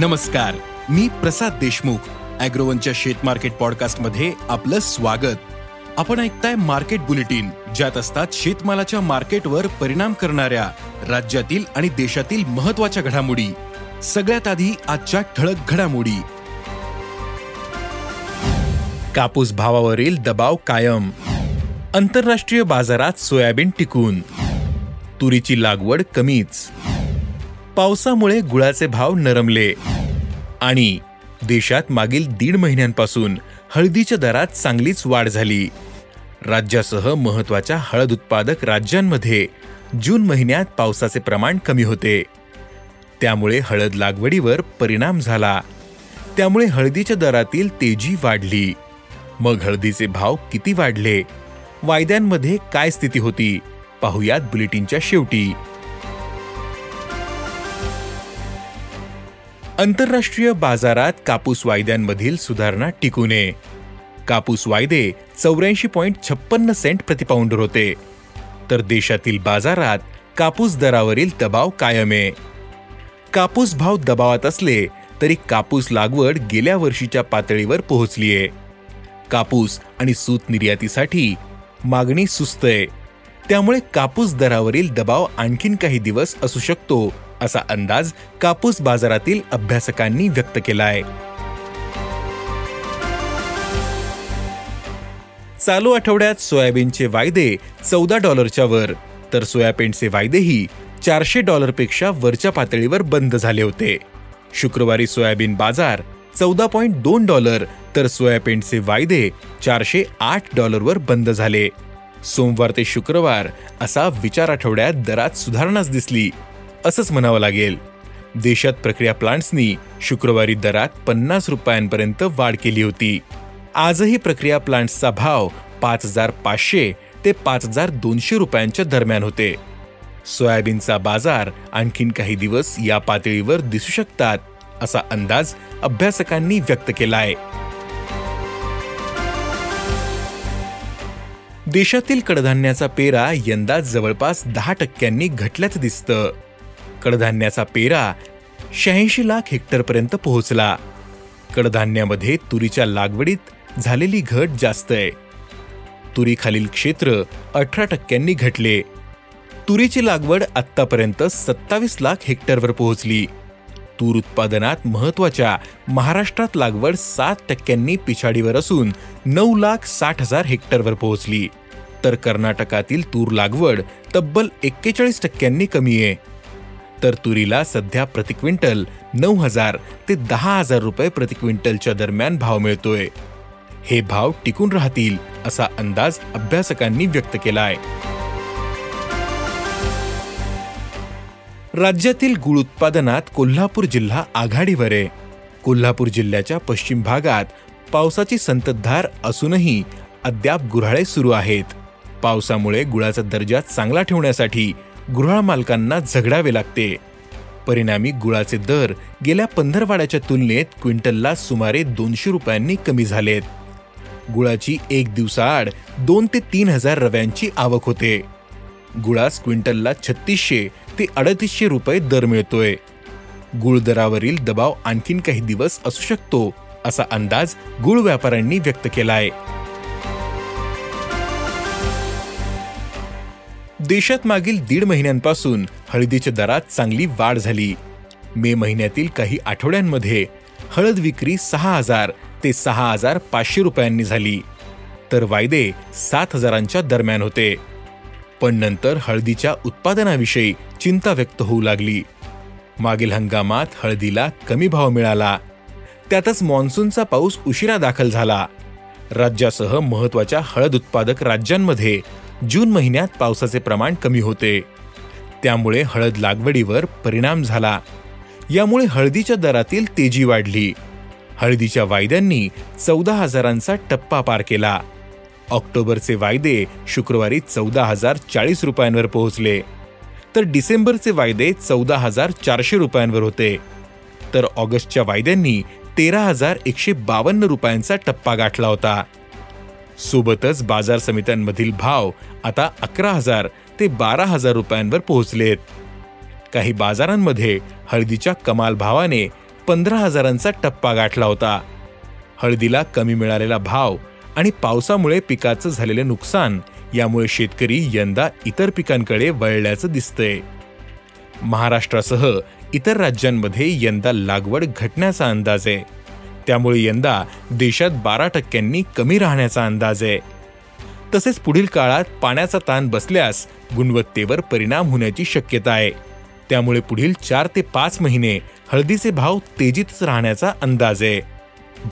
नमस्कार मी प्रसाद देशमुख अॅग्रोवनच्या शेत मार्केट पॉडकास्टमध्ये आपलं स्वागत. आपण ऐकताय मार्केट बुलेटिन ज्यात असतात शेतमालाच्या मार्केटवर परिणाम करणाऱ्या राज्यातील आणि देशातील महत्त्वाच्या घडामोडी. सगळ्यात आधी आजच्या ठळक घडामोडी. कापूस भावावरील दबाव कायम. आंतरराष्ट्रीय बाजारात सोयाबीन टिकून. तुरीची लागवड कमीच. पावसामुळे गुळाचे भाव नरमले. आणि देशात मागील दीड महिन्यांपासून हळदीच्या दरात चांगलीच वाढ झाली. राज्यासह महत्त्वाच्या हळद उत्पादक राज्यांमध्ये जून महिन्यात पावसाचे प्रमाण कमी होते. त्यामुळे हळद लागवडीवर परिणाम झाला. त्यामुळे हळदीच्या दरातील तेजी वाढली. मग हळदीचे भाव किती वाढले? वायद्यांमध्ये काय स्थिती होती? पाहुयात बुलेटिनच्या शेवटी. आंतरराष्ट्रीय बाजारात कापूस वायद्यांमधील सुधारणा टिकू नये कापूस वायदे चौऱ्याऐंशी पॉईंट छप्पन्न सेंट प्रतिपाऊंडर होते. तर देशातील बाजारात कापूस दरावरील दबाव कायम आहे. कापूस भाव दबावात असले तरी कापूस लागवड गेल्या वर्षीच्या पातळीवर पोहोचलीये कापूस आणि सूत निर्यातीसाठी मागणी सुस्त आहे. त्यामुळे कापूस दरावरील दबाव आणखीन काही दिवस असू शकतो असा अंदाज कापूस बाजारातील अभ्यासकांनी व्यक्त केला आहे चालू आठवड्यात सोयाबीनचे वायदे चौदा डॉलरच्या वर तर सोयाबीनचे वायदेही चारशे डॉलरपेक्षा वरच्या पातळीवर बंद झाले होते. शुक्रवारी सोयाबीन बाजार चौदा पॉईंट दोन डॉलर तर सोयाबीनचे वायदे चारशे आठ डॉलरवर बंद झाले. सोमवार ते शुक्रवार असा विचार आठवड्यात दरात सुधारणाच दिसली. असंच म्हणावं लागेल. देशात प्रक्रिया प्लांट्सनी शुक्रवारी दरात पन्नास रुपयांपर्यंत वाढ केली होती. आजही प्रक्रिया प्लांट्सचा भाव पाच हजार पाचशे ते पाच हजार दोनशे रुपयांच्या दरम्यान होते. सोयाबीनचा बाजार आणखीन काही दिवस या पातळीवर दिसू शकतात असा अंदाज अभ्यासकांनी व्यक्त केलाय. देशातील कडधान्याचा पेरा यंदा जवळपास दहा टक्क्यांनी घटल्याचं दिसतं. कडधान्याचा पेरा शहाऐंशी लाख हेक्टरपर्यंत पोहोचला. कडधान्यामध्ये तुरीच्या लागवडीत झालेली घट जास्त आहे. तुरीखालील क्षेत्र अठरा टक्क्यांनी घटले. तुरीची लागवड आत्तापर्यंत सत्तावीस लाख हेक्टरवर पोहोचली. तूर उत्पादनात महत्त्वाच्या महाराष्ट्रात लागवड सात टक्क्यांनी पिछाडीवर असून नऊ लाख साठ हजार हेक्टरवर पोहोचली. तर कर्नाटकातील तूर लागवड तब्बल एक्केचाळीस टक्क्यांनी कमी आहे. तर तुरीला सध्या प्रति क्विंटल नऊ हजार ते दहा हजार रुपये प्रति क्विंटलच्या दरम्यान भाव मिळतोय. हे भाव टिकून राहतील असा अंदाज अभ्यासकांनी व्यक्त केला आहे राज्यातील गुळ उत्पादनात कोल्हापूर जिल्हा आघाडीवर आहे. कोल्हापूर जिल्ह्याच्या पश्चिम भागात पावसाची संततधार असूनही अद्याप गुऱ्हाळे सुरू आहेत. पावसामुळे गुळाचा दर्जा चांगला ठेवण्यासाठी गृहमालकांना झगडावे लागते. परिणामी गुळाचे दर गेल्या पंधरवाड्याच्या तुलनेत क्विंटलला सुमारे दोनशे रुपयांनी कमी झालेत. गुळाची एक दिवसाआड दोन ते तीन हजार रव्यांची आवक होते. गुळास क्विंटलला छत्तीसशे ते अडतीसशे रुपये दर मिळतोय. गुळ दरावरील दबाव आणखीन काही दिवस असू शकतो असा अंदाज गुळ व्यापाऱ्यांनी व्यक्त केलाय. देशात मागील दीड महिन्यांपासून हळदीच्या दरात चांगली वाढ झाली. मे महिन्यातील काही आठवड्यांमध्ये हळद विक्री सहा हजार ते सहा हजार पाचशे रुपयांनी झाली. तर वायदे सात हजारांच्या दरम्यान होते. पण नंतर हळदीच्या उत्पादनाविषयी चिंता व्यक्त होऊ लागली. मागील हंगामात हळदीला कमी भाव मिळाला. त्यातच मान्सूनचा पाऊस उशिरा दाखल झाला. राज्यासह महत्त्वाच्या हळद उत्पादक राज्यांमध्ये जून महिन्यात पावसाचे प्रमाण कमी होते. त्यामुळे हळद लागवडीवर परिणाम झाला. यामुळे हळदीच्या दरातील तेजी वाढली. हळदीच्या वायद्यांनी चौदा हजारांचा टप्पा पार केला. ऑक्टोबरचे वायदे शुक्रवारी चौदा हजार चाळीस रुपयांवर पोहोचले. तर डिसेंबरचे वायदे चौदा हजार चारशे रुपयांवर होते. तर ऑगस्टच्या वायद्यांनी तेरा हजार एकशे बावन्न रुपयांचा टप्पा गाठला होता. सोबतच बाजार समित्यांमधील भाव आता अकरा हजार ते बारा हजार रुपयांवर पोहोचलेत. काही बाजारांमध्ये हळदीच्या कमाल भावाने पंधरा हजारांचा टप्पा गाठला होता. हळदीला कमी मिळालेला भाव आणि पावसामुळे पिकाचं झालेले नुकसान यामुळे शेतकरी यंदा इतर पिकांकडे वळल्याचं दिसतंय. महाराष्ट्रासह इतर राज्यांमध्ये यंदा लागवड घटण्याचा अंदाज आहे. त्यामुळे यंदा देशात बारा टक्क्यांनी कमी राहण्याचा अंदाज आहे. तसेच पुढील काळात पाण्याचा ताण बसल्यास गुणवत्तेवर परिणाम होण्याची शक्यता आहे. त्यामुळे पुढील चार ते पाच महिने हळदीचे भाव तेजीतच राहण्याचा अंदाज आहे.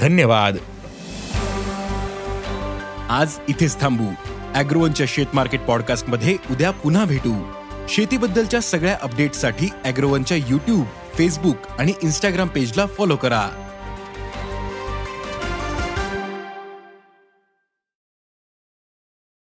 धन्यवाद. आज इथेच थांबू. अॅग्रोवनच्या शेत मार्केट पॉडकास्टमध्ये उद्या पुन्हा भेटू. शेतीबद्दलच्या सगळ्या अपडेटसाठी अॅग्रोवनच्या युट्यूब फेसबुक आणि इंस्टाग्राम पेजला फॉलो करा.